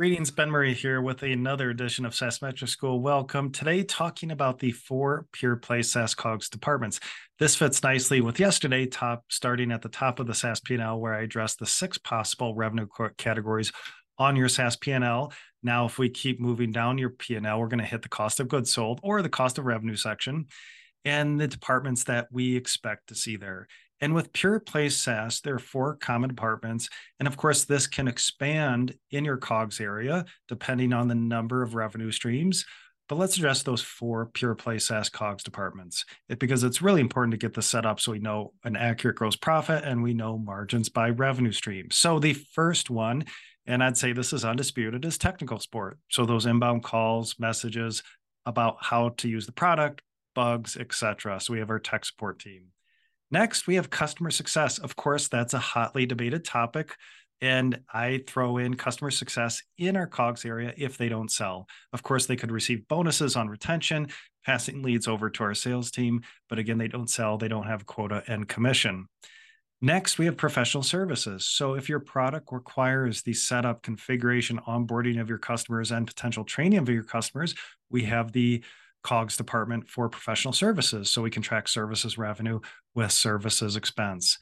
Greetings, Ben Murray here with another edition of SaaS Metrics School. Welcome. Today, talking about the four pure play SaaS COGS departments. This fits nicely with yesterday, top starting at the top of the SaaS P&L, where I addressed the six possible revenue categories on your SaaS P&L. Now, if we keep moving down your P&L, we're going to hit the cost of goods sold or the cost of revenue section and the departments that we expect to see there. And with Pure Play SaaS, there are four common departments. And of course, this can expand in your COGS area depending on the number of revenue streams. But let's address those four Pure Play SaaS COGS departments it, because it's really important to get this set up so we know an accurate gross profit and we know margins by revenue stream. So the first one, and I'd say this is undisputed, is technical support. So those inbound calls, messages about how to use the product, bugs, etc. So we have our tech support team. Next, we have customer success. Of course, that's a hotly debated topic. And I throw in customer success in our COGS area if they don't sell. Of course, they could receive bonuses on retention, passing leads over to our sales team. But again, they don't sell, they don't have quota and commission. Next, we have professional services. So if your product requires the setup, configuration, onboarding of your customers, and potential training of your customers, we have the COGS department for professional services. So we can track services revenue with services expense.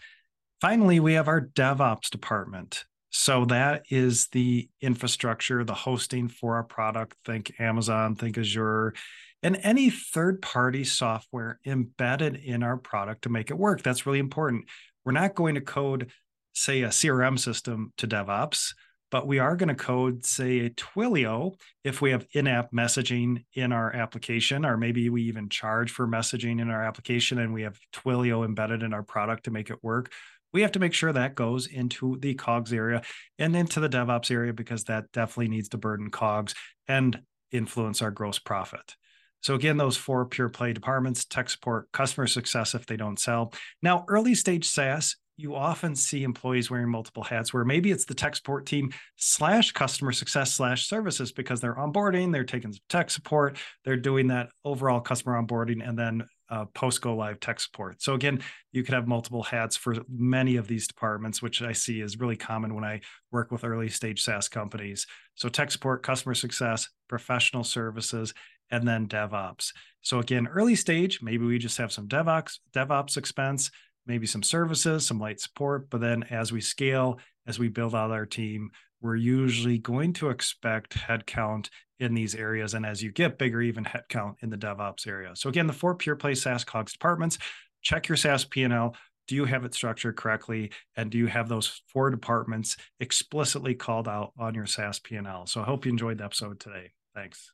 Finally, we have our DevOps department. So that is the infrastructure, the hosting for our product. Think Amazon, think Azure, and any third party software embedded in our product to make it work. That's really important. We're not going to code, say, a CRM system to DevOps but we are going to code, say, a Twilio if we have in app messaging in our application, or maybe we even charge for messaging in our application and we have Twilio embedded in our product to make it work. We have to make sure that goes into the COGS area and into the DevOps area because that definitely needs to burden COGS and influence our gross profit. So again, those four pure play departments, tech support, customer success if they don't sell. Now, early stage SaaS you often see employees wearing multiple hats where maybe it's the tech support team slash customer success slash services because they're onboarding, they're taking tech support, they're doing that overall customer onboarding and then uh, post go live tech support. So again, you could have multiple hats for many of these departments, which I see is really common when I work with early stage SaaS companies. So tech support, customer success, professional services, and then DevOps. So again, early stage, maybe we just have some DevOps, DevOps expense maybe some services, some light support. But then as we scale, as we build out our team, we're usually going to expect headcount in these areas. And as you get bigger, even headcount in the DevOps area. So again, the four pure play SaaS COGS departments, check your SaaS P&L. Do you have it structured correctly? And do you have those four departments explicitly called out on your SaaS P&L? So I hope you enjoyed the episode today. Thanks.